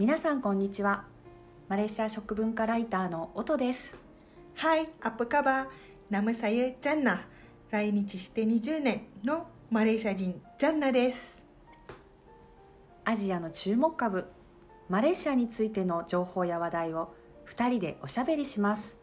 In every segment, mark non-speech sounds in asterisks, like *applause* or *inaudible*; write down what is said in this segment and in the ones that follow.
皆さんこんにちはマレーシア食文化ライターの音です Hai, apa khabar? Nama saya Jannah. 来日して20年のマレーシア人ジャンナです。アジアの注目株マレーシアについての情報や話題を2人でおしゃべりします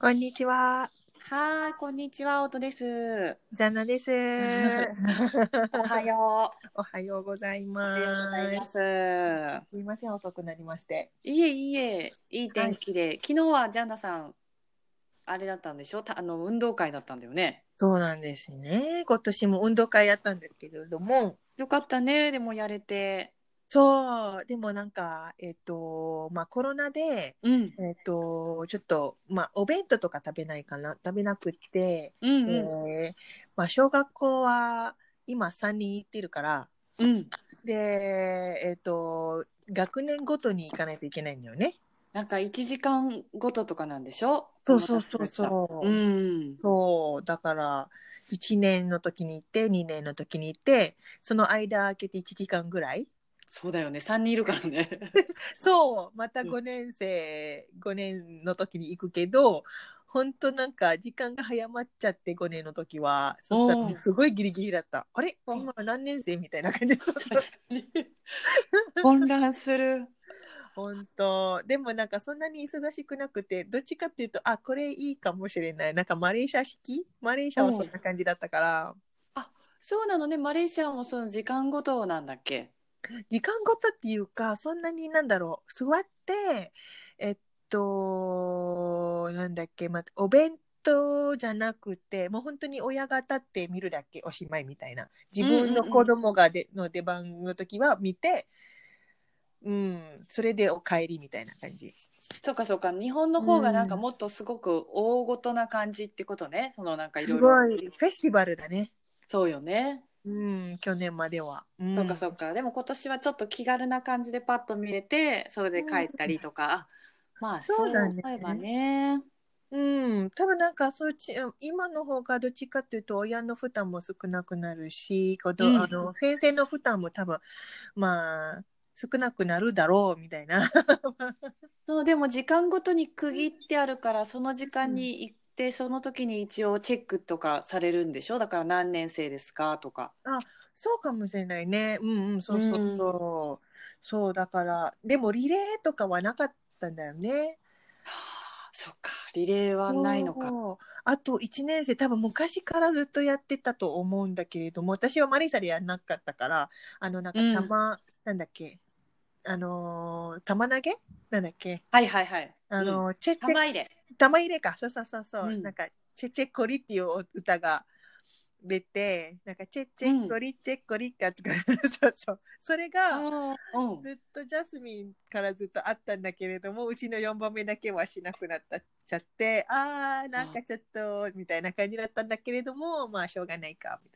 こんにちは、はい、こんにちは、音です。ジャンナです。おはよおはようございうおはようございま。ますす。すいません、遅くなりまして。いえいえ、いい天気で、昨日はジャンナさん、あれだったんでしょ？たあの、運動会だったんだよね。そうなんですね。今年も運動会やったんですけれども、よかったね、でもやれて。そう、でもなんか、えっと、まあコロナで、うん、えっと、ちょっと、まあお弁当とか食べないかな、食べなくって、うん、うん、えーまあ小学校は今3人行ってるから、うん。で、えっ、と、学年ごとに行かないといけないんだよね。なんか1時間ごととかなんでしょ？そうそうそうそううん。そう、だから、1年の時に行って、2年の時に行って、その間空けて1時間ぐらい。そうだよね、3人いるからね。*laughs* そう、またうん。5年生、5年の時に行くけど、本当なんか時間が早まっちゃって5年の時は、そしたおー。らすごいギリギリだった。あれ？お今何年生みたいな感じで。混乱する。本当。でもなんかそんなに忙しくなくてどっちかっていうとあこれいいかもしれない。なんかマレーシア式？マレーシアはそんな感じだったから。そうなのね、マレーシアもその時間ごとなんだっけ？時間ごとっていうかそんなになんだろう座ってえっとなんだっけ、ま、お弁当じゃなくてもう本当に親が立って見るだけおしまいみたいな自分の子供がで、の出番の時は見てうんそれでお帰りみたいな感じ。そうかそうか日本の方がなんかうん。もっとすごく大ごとな感じってことね。そのなんかいろすいろ。ごい。フェスティバルだね。そうよね、うん、去年までは。うん。そうかそうか。でも今年はちょっと気軽な感じでパッと見れてそれで帰ったりとか、あまあそそう思えばね。うん、多分なんかそっち、今の方がどっちかっていうと親の負担も少なくなるし、うん。あの先生の負担も多分、まあ、少なくなるだろうみたいな。*laughs* そのでも時間ごとに区切ってあるからその時間に行ってその時に一応チェックとかされるんでしょ？だから何年生ですかとか。そうかもしれないね。うんうん、そうそうそう。そう、だから、でもリレーとかはなかったんだよね。はあそっか。リレーはないのか。あと1年生、多分昔からずっとやってたと思うんだけれども、私はマリーサでやんなかったから、あの、なんかうん。玉、なんだっけ、あのー、玉投げ？なんだっけ？はいはいはい。あのー、チェチェ玉入れ。玉入れか、そうそうそうそう、うん。なんか、チェチェコリっていう歌が出て、なんか、チェチェコリ、チェコリってやつが、*laughs* そうそう、それが、ずっとジャスミンからずっとあったんだけれどもうちの4番目だけはしなくなったっちゃってあーなんかちょっとみたいな感じだったんだけれどもまあしょうがないかみたいな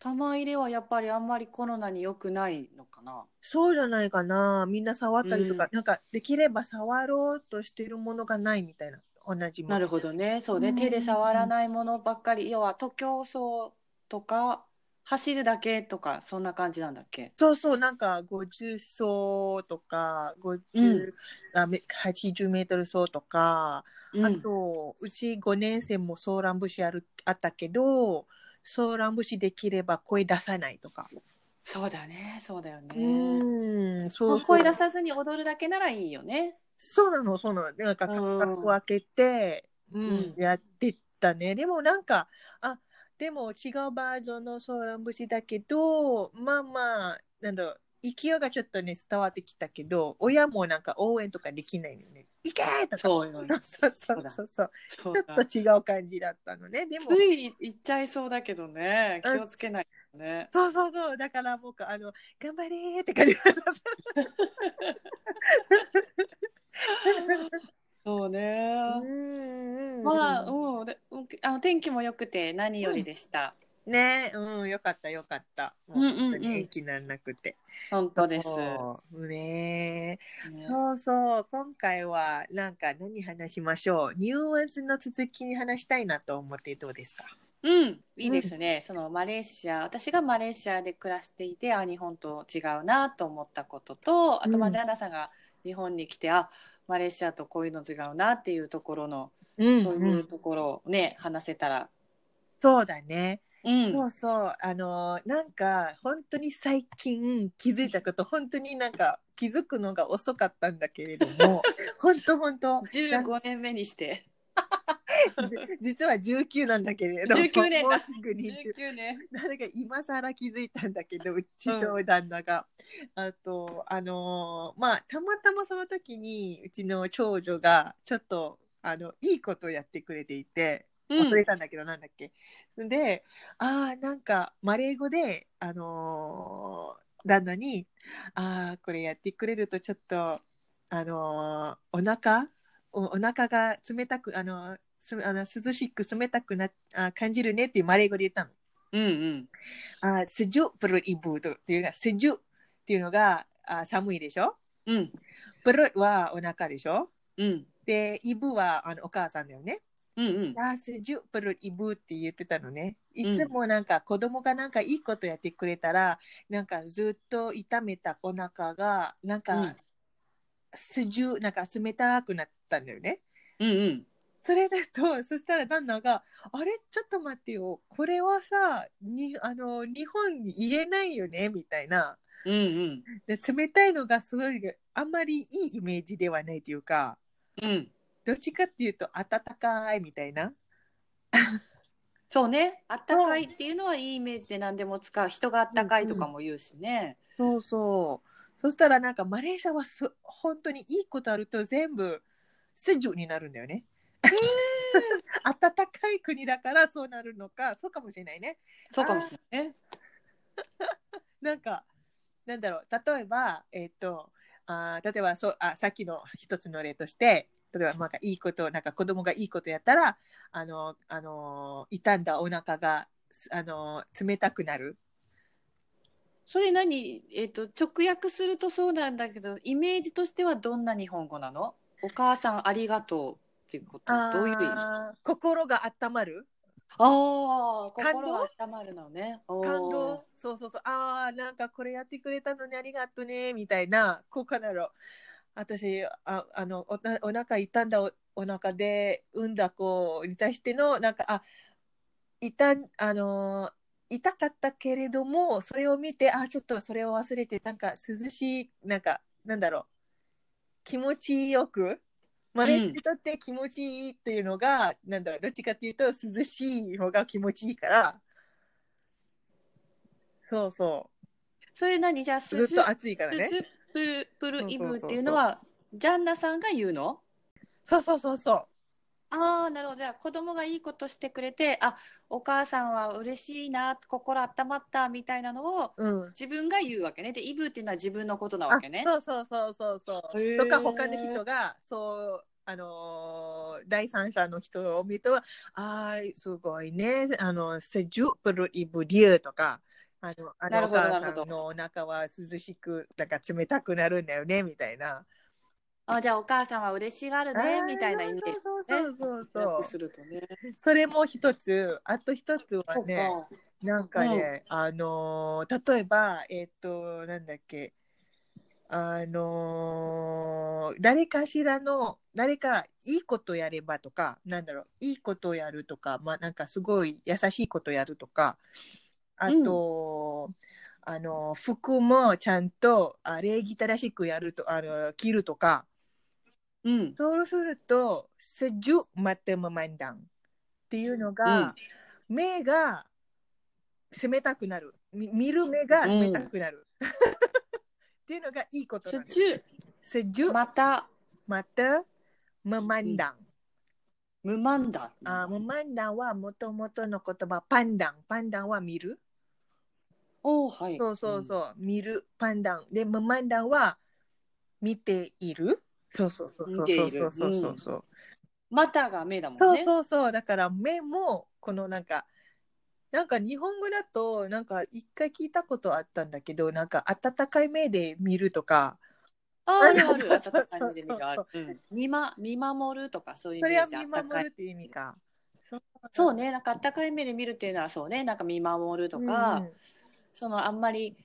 玉入れはやっぱりあんまりコロナに良くないのかな？そうじゃないかなみんな触ったりとか、うんなんかできれば触ろうとしてるものがないみたいな同じなるほどね。そうね。うん手で触らないものばっかり。要は徒競走とか走るだけとかそんな感じなんだっけ？そうそうなんか50走とか50、うんあめ80メートル走とか、うんあとうち5年生もソーラン節あるあったけどソーラン節できれば声出さないとか。そうだね。そうだよね。うん、そうそう声出さずに踊るだけならいいよね。そうなの、そうなの。なんか、うん格好開けて、うん、うんやってたね。でもなんか、あ、でも違うバージョンのソーラン節だけど、まあまあ、なんだろう、勢いがちょっとね、伝わってきたけど、親もなんか応援とかできないのよね。いけーとか。そうよね。そうそうそうそう。ちょだっと違う感じだったのね。でも、つい行っちゃいそうだけどね。気をつけないとね。そうそうそう。だからもうか、あの、頑張れーって感じ。そうね。うんうんうんまあ、うん、あの天気も良くて何よりでした？ねうん、よかったよかった。もううんうんうん本当に延期にならなくて。本当です。ねねそうそう、今回はなんか何話しましょう？ニュアンスの続きに話したいなと思ってどうですか？うん、いいですね。そのマレーシア、私がマレーシアで暮らしていて、あ、日本と違うなと思ったことと、あと、まあ、うんジャンナさんが日本に来て、あ、マレーシアとこういうの違うなっていうところの、うんそういうところをね、話せたら。そうだね。うん。そうそう。あのーなんか本当に最近気づいたこと、本当になんか気づくのが遅かったんだけれども、*laughs* 本当本当。15年目にして。*laughs* 実は19なんだけれども、19年だすぐ20 19年。か今更気づいたんだけどうちの旦那が、あとあのーまあたまたまその時にうちの長女がちょっとあのいいことをやってくれていて忘れたんだけど、なんだっけ？そんであーなんかマレー語であのー旦那に「あーこれやってくれるとちょっとあのーお腹おお腹が冷たくあのーすあの涼しく冷たくなあ感じるねっていうマレー語で言ったの。うんうん。あ sejuk perut ibu とっていうのが sejuk っていうのがあ寒いでしょ？うん。perut はお腹でしょ？うん。で、イブはあのお母さんだよね。うんうん。あ sejuk perut ibu って言ってたのね。いつもなんか子供がなんかいいことやってくれたら、なんかずっと痛めたお腹がなんか、うん sejuk なんか冷たくなったんだよね。うんうん。それだと、そしたら旦那が、あれ？ちょっと待ってよ。これはさ、にあの日本に言えないよね？みたいな。うんうん。で冷たいのがすごいあんまりいいイメージではないというかうん。どっちかっていうと温かいみたいなそうね。あったかいっていうのはいいイメージで何でも使う。人があったかいとかも言うしね。そうそうそしたらなんかマレーシアはす本当にいいことあると全部セジュになるんだよね *laughs* 温かい国だからそうなるのかそうかもしれないねそうかもしれないね。*laughs* なんかなんだろう例えばえっ、とあー例えばそうあさっきの一つの例として例えばなんかいいことなんか子供がいいことやったらあのあの傷んだお腹があの冷たくなる。それ何？えっ、と、直訳するとそうなんだけど、イメージとしてはどんな日本語なの？お母さんありがとうっていうこと？どういう意味？ああー心が温まる？あー、感動？温まるのね。感動？そうそうそう。ああなんかこれやってくれたのにありがとねみたいなこうかなろ私ああのおなお腹痛んだおお腹で産んだ子に対してのなんかあ痛んあの痛かったけれどもそれを見てあちょっとそれを忘れてなんか涼しいなんかなんだろう。気持ちよくマレーにとって気持ちいいっていうのが、なんだろうどっちかっていうと涼しい方が気持ちいいから。そうそう。それ何？じゃあ、ずっと暑いからね。スズプルプルイブっていうのは、ジャンナさんが言うの？そうそうそうそう。ああ、なるほど。じゃあ、子供がいいことしてくれて、あ、お母さんは嬉しいな、心温まったみたいなのをうん。自分が言うわけね。で、イブっていうのは自分のことなあわけね。そうそうそうそうそう。とか他の人がそうあのー第三者の人を見るとあーすごいねあのセジュプルイブディアとか。あのあのお母さんのお腹は涼しくだから冷たくなるんだよねみたいな。あ、じゃあ、お母さんは嬉しがるね、みたいなイメージ。そうそうそう。するとね。それも一つあと一つはね。か。なんかね、あのー例えば、えっ、と、なんだっけ、あのー誰かしらの、誰かいいことやればとか、なんだろう、いいことやるとか、まあなんかすごい優しいことやるとか、あと、あのー服もちゃんとあ礼儀正しくやると、あの着るとか、うん。そうすると、sejuk mata memandang っていうのが、目が冷たくなる。み見る目が冷たくなる。*laughs* っていうのがいいことなん集です。中、sejuk また、mata memandang。無満だ。あ memandang はもともとの言葉、パンダン。パンダンは見る。おーはい。そうそうそう、見る、パンダン。で、memandang は見ている？そうそうそうそう見ているそうそうそうそう。またが目だもんそうね。そうそう。だから目も、このなんか、なんか日本語だと、なんか一回聞いたことあったんだけど、なんか温かい目で見るとか、ああるある、温かい目で見るある。うん見ま、見守るとかそういうイそれは。見守るっていう意味か。そうそうね、なんか温かい目で見るっていうのはそうね、なんか見守るとか、うんそのあんまり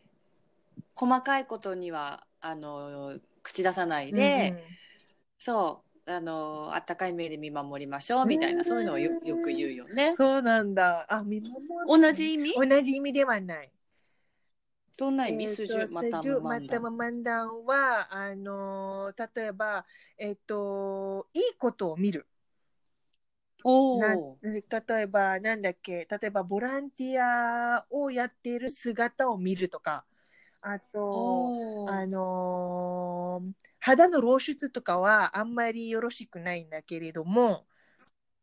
細かいことにはあの口出さないで、そうあの温かい目で見守りましょうみたいな、うんそういうのをよよく言うよね。そうなんだ。あ、見守る。同じ意味？同じ意味ではない。どんな意味？えーとスジュまたスジュまんだまたま漫談は、あのー例えば、えっ、と、いいことを見る。なおお。例えば、なんだっけ、例えば、ボランティアをやっている姿を見るとか、あと、あのー肌の露出とかはあんまりよろしくないんだけれども、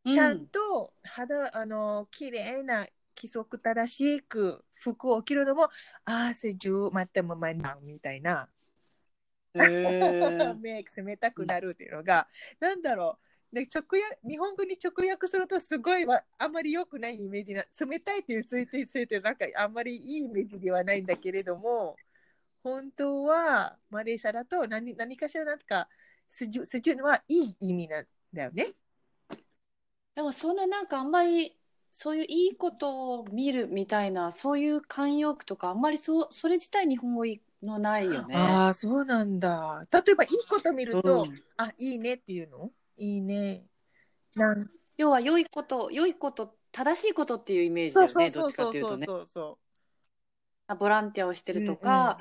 うちゃんと肌、あのー綺麗な規則正しく服を着るのも、ああ、セジュまたままなみたいな、へー。*laughs* 目冷たくなるっていうのが、なんだろう。で直訳日本語に直訳するとすごいわあんまり良くないイメージな冷たいっていうついてついてなんかあんまりいいイメージではないんだけれども本当はマレーシアだと何何かしらなんかスジュスジュはいい意味なんだよね。でもそんななんかあんまりそういういいことを見るみたいなそういう慣用句とかあんまりそうそれ自体日本語のないよね。ああそうなんだ。例えばいいこと見ると、うんあいいねっていうの？いいね。なん要は良いこと良いこと正しいことっていうイメージだそうよねどっちかっていうとね。そうそう。あボランティアをしてるとか、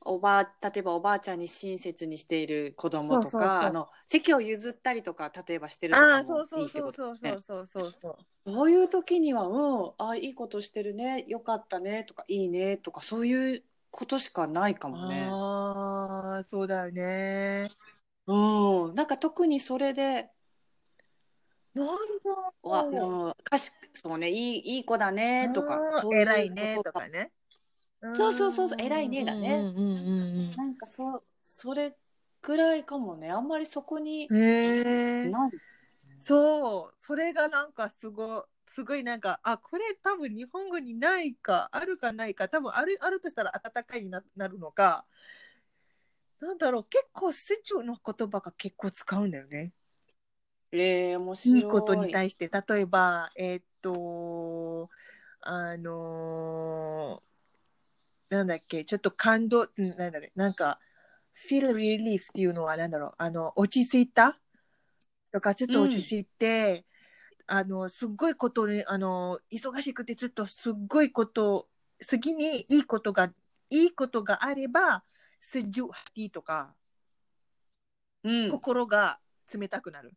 おばあ例えばおばあちゃんに親切にしている子供とかあの席を譲ったりとか例えばしてるとかそうそうもいいってそうそうことですねそうそうそうそう。そういう時にはうんあいいことしてるねよかったねとかいいねとかそういうことしかないかもね。ああ、そうだよね。うん、なんか特にそれでなんだわ、ろうん、かしそうねいいいい子だねとかあーそう偉いねことかね。そうそうそうそう偉いねだねうんうんうんなんかそうそれくらいかもねあんまりそこにうん。へえ。ないそう、それがなんかすごい、すごいなんか、あ、これ多分日本語にないか、あるかないか、多分ある、あるとしたら温かいにななるのか。なんだろう、結構スチューの言葉が結構使うんだよね。えー、面白い。いいことに対して、例えば、えーっと、あのーなんだっけ、ちょっと感動、うんなんだろう、なんか、feel relief っていうのは、なんだろう、あの、落ち着いた？とか、ちょっと落ち着いて、あの、すっごいことに、あの、忙しくて、ちょっとすっごいこと、次にいいことが、いいことがあれば、セジュハティとか、うん。心が冷たくなる。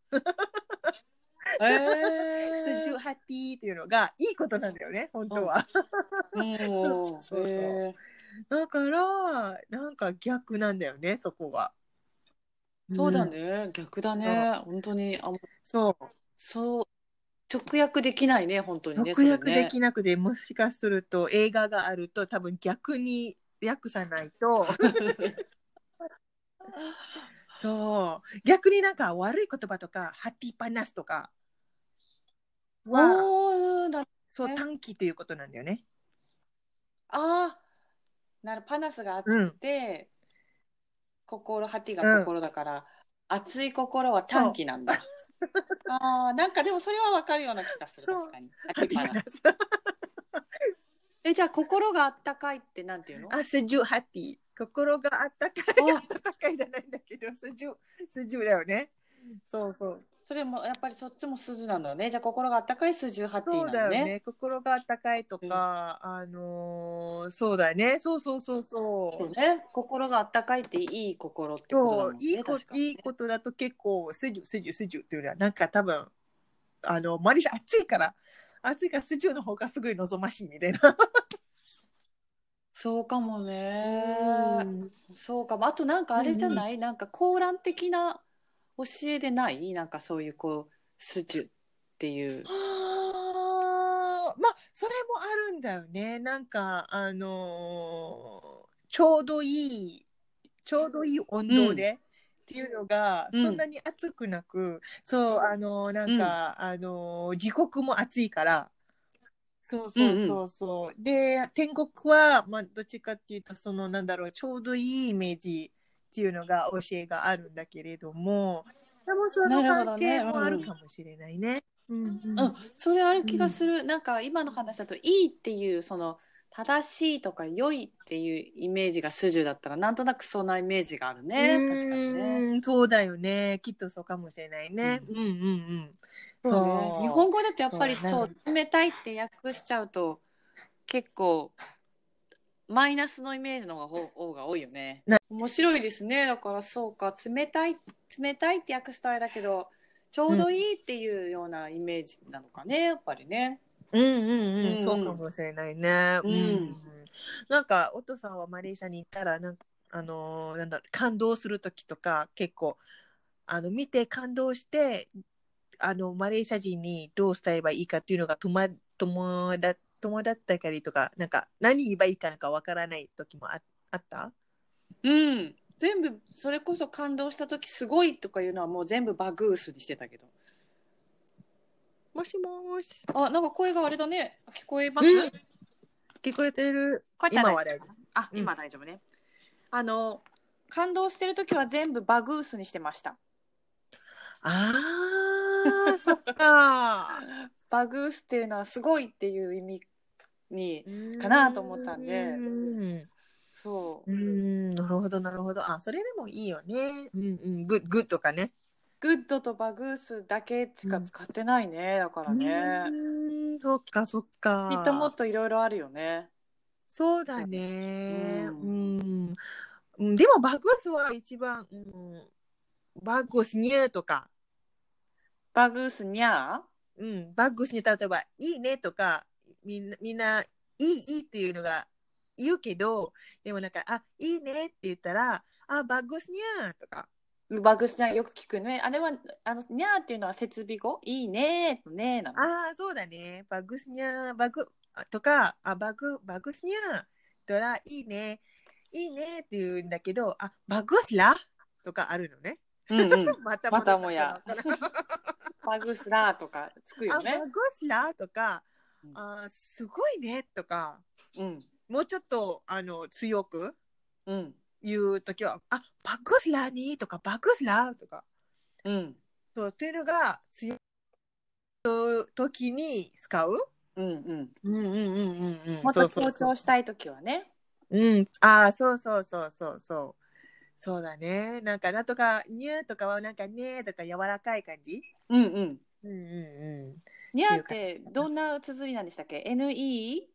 えスジュハティっていうのがいいことなんだよね、本当は。ー、*laughs* そうそう。えー。だから、なんか逆なんだよね、そこは。そうだん。ね、逆だね。本当に。あそう。そう。直訳できないね本当にね直訳でそきなくて、もしかすると映画があると多分逆に訳さないと、*laughs* そう。逆になんか悪い言葉とか、ハティパナスとか。は、おーだそう、ね短期ということなんだよね。あー。なるパナスが熱くて、心ハティが心だから、熱い心は短期なんだ。あーなんかでもそれはわかるような気がする確かにえじゃあ心があったかいってなんていうの？あ、スジュハティ。心があったかい。おあったかいじゃないんだけど、スジュ、スジュだよね。そうそう。それもやっぱりそっちも筋なんだねじゃあ心があったかい筋ハティそうなのねだよね。心があったかいとか、あのーそうだよね。そうそうそうそう。そうね心があったかいっていい心ってことだそもんねういいこいいことだと結構、スジュ、スジュ、スジュっていうのは、なんか多分、あの、マリシャ暑いから、暑いからスジュの方がすごい望ましいみたいな。そうかもね。うん。そうかも。あとなんかあれじゃない、なんかコーラン的な教えでない？なんかそういうこうスジュっていう。はあまあそれもあるんだよね。なんかあのーちょうどいいちょうどいい温度で、っていうのがうん。そんなに暑くなく、そうあのーなんか、あのー時刻も暑いから。そうそうそうそう。で、天国は、まあ、どっちかっていうと、その、なんだろう、ちょうどいいイメージっていうのが教えがあるんだけれども、でもその関係もあるかもしれないね。うん、うん。うん、それある気がする、うん、なんか今の話だといいっていうその正しいとか良いっていうイメージがスジュだったからなんとなくそんなイメージがあるね。確かにね。そうだよね。きっとそうかもしれないね、うん、うんうんうん。そうね。日本語だとやっぱりそう冷たいって訳しちゃうと結構マイナスのイメージの方が多いよね。面白いですね。だからそうか。冷たい冷たいって訳すとあれだけどちょうどいいっていうようなイメージなのかね、やっぱりね。うんうんうん、そうかもしれないね。うん、なんか、お父さんはマレーシアに行ったら、なんあのー、なんだ感動する時とか、結構、あの、見て感動して、あの、マレーシア人にどう伝えばいいかっていうのが、友達、友達だったりとか、なんか、何言えばいいかなんかわからない時もああった？うん。全部それこそ感動した時すごいとかいうのはもう全部バグースにしてたけどもしもし。あなんか声があれだね。聞こえます、うん、聞こえてる。今は大丈夫あ、うん、今大丈夫ね。あの感動してる時は全部 bagus にしてました。あーそっか。*laughs* bagus っていうのはすごいっていう意味にかなと思ったんで。そう。うん、なるほど、なるほど。あ、それでもいいよね。うんうん、グッ、グッとかね。 good と bagus だけしか使ってないね、だからね。うん、そっか、そっか。きっともっといろいろあるよね。そうだね。うん。うん、でもバグースは一番、うん、バグースニャーとか。バグースニャー？うん、バグースに例えば、いいねとか、みんな、みんな、いい、いいっていうのが言うけど、でもなんか、あ、いいねって言ったら、あ、バッグスニャーとか。バグスニャーよく聞くね。あれは、あの、ニャーっていうのは設備語？いいねとねなの。ああ、そうだね。バグスニャー、バグとか、あ、バグ、バグスニャーとら、いいね。いいねって言うんだけど、あ、バグスラ？とかあるのね。うんうん、*laughs* またまたもや。*laughs* バグスラーとかつくよね。バグスラーとか、あすごいねとか、うん、もうちょっとあの強く？言う時は「あバグスラーに」とか「バグスラー」とか、うん、そうっていうのが強い時に使う？うんうんうんうんうんうん。もっと強調したい時はね。うん、ああそうそうそうそうそう。そうだね。なんかなんとかニューとかはなんかねとか柔らかい感じ？うんうん。うんうんうん。ニャーってどんな綴りなんでしたっけ ?NE?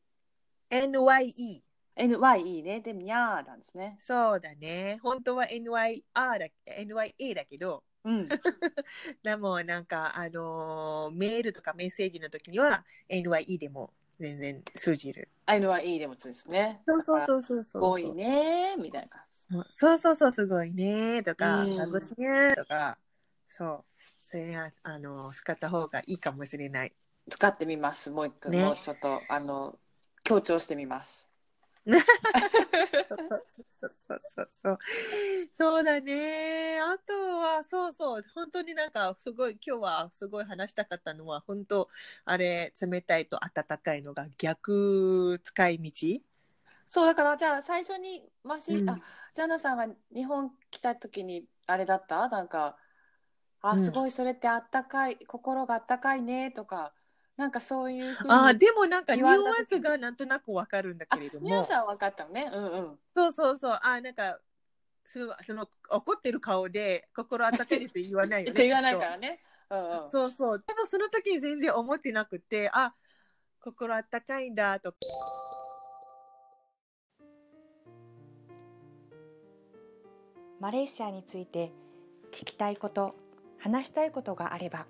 NYE。ね。でも、にゃーなんですね。そうだね。本当は NYR だ NYA だけど、うん、*laughs* でもなんか、あのー、メールとかメッセージの時には NYE でも全然通じる。NYE でも通ですね。そうそうそうそうすごいねみたいな感じ。そうそうそう、すごいねとか、さぶすねとか、そう。それが、あの、使った方がいいかもしれない。使ってみます。もう一回、ね、もうちょっと、あの、強調してみます。そうそうそうそうそう。だね。あとはそうそう。本当になんかすごい今日はすごい話したかったのは本当あれ冷たいと温かいのが逆使い道。そうだからじゃあ最初にマシ、うん、あジャナさんが日本来た時にあれだった？なんかあすごいそれってあったかい、うん、心があったかいねとかなんかそういうふうにあでもなんかニュアンスがなんとなくわかるんだけれども。ニュアンスは分かったのね。うんうん。そうそうそう。あなんかそのその怒ってる顔で心温けるって言わないよね *laughs* 言わないからね、うんうん、そうそう。でもその時に全然思ってなくてあ心あったかいんだと。マレーシアについて聞きたいこと話したいことがあれば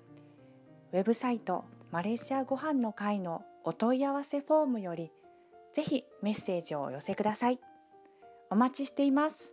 ウェブサイトマレーシアご飯の会のお問い合わせフォームよりぜひメッセージをお寄せください。お待ちしています。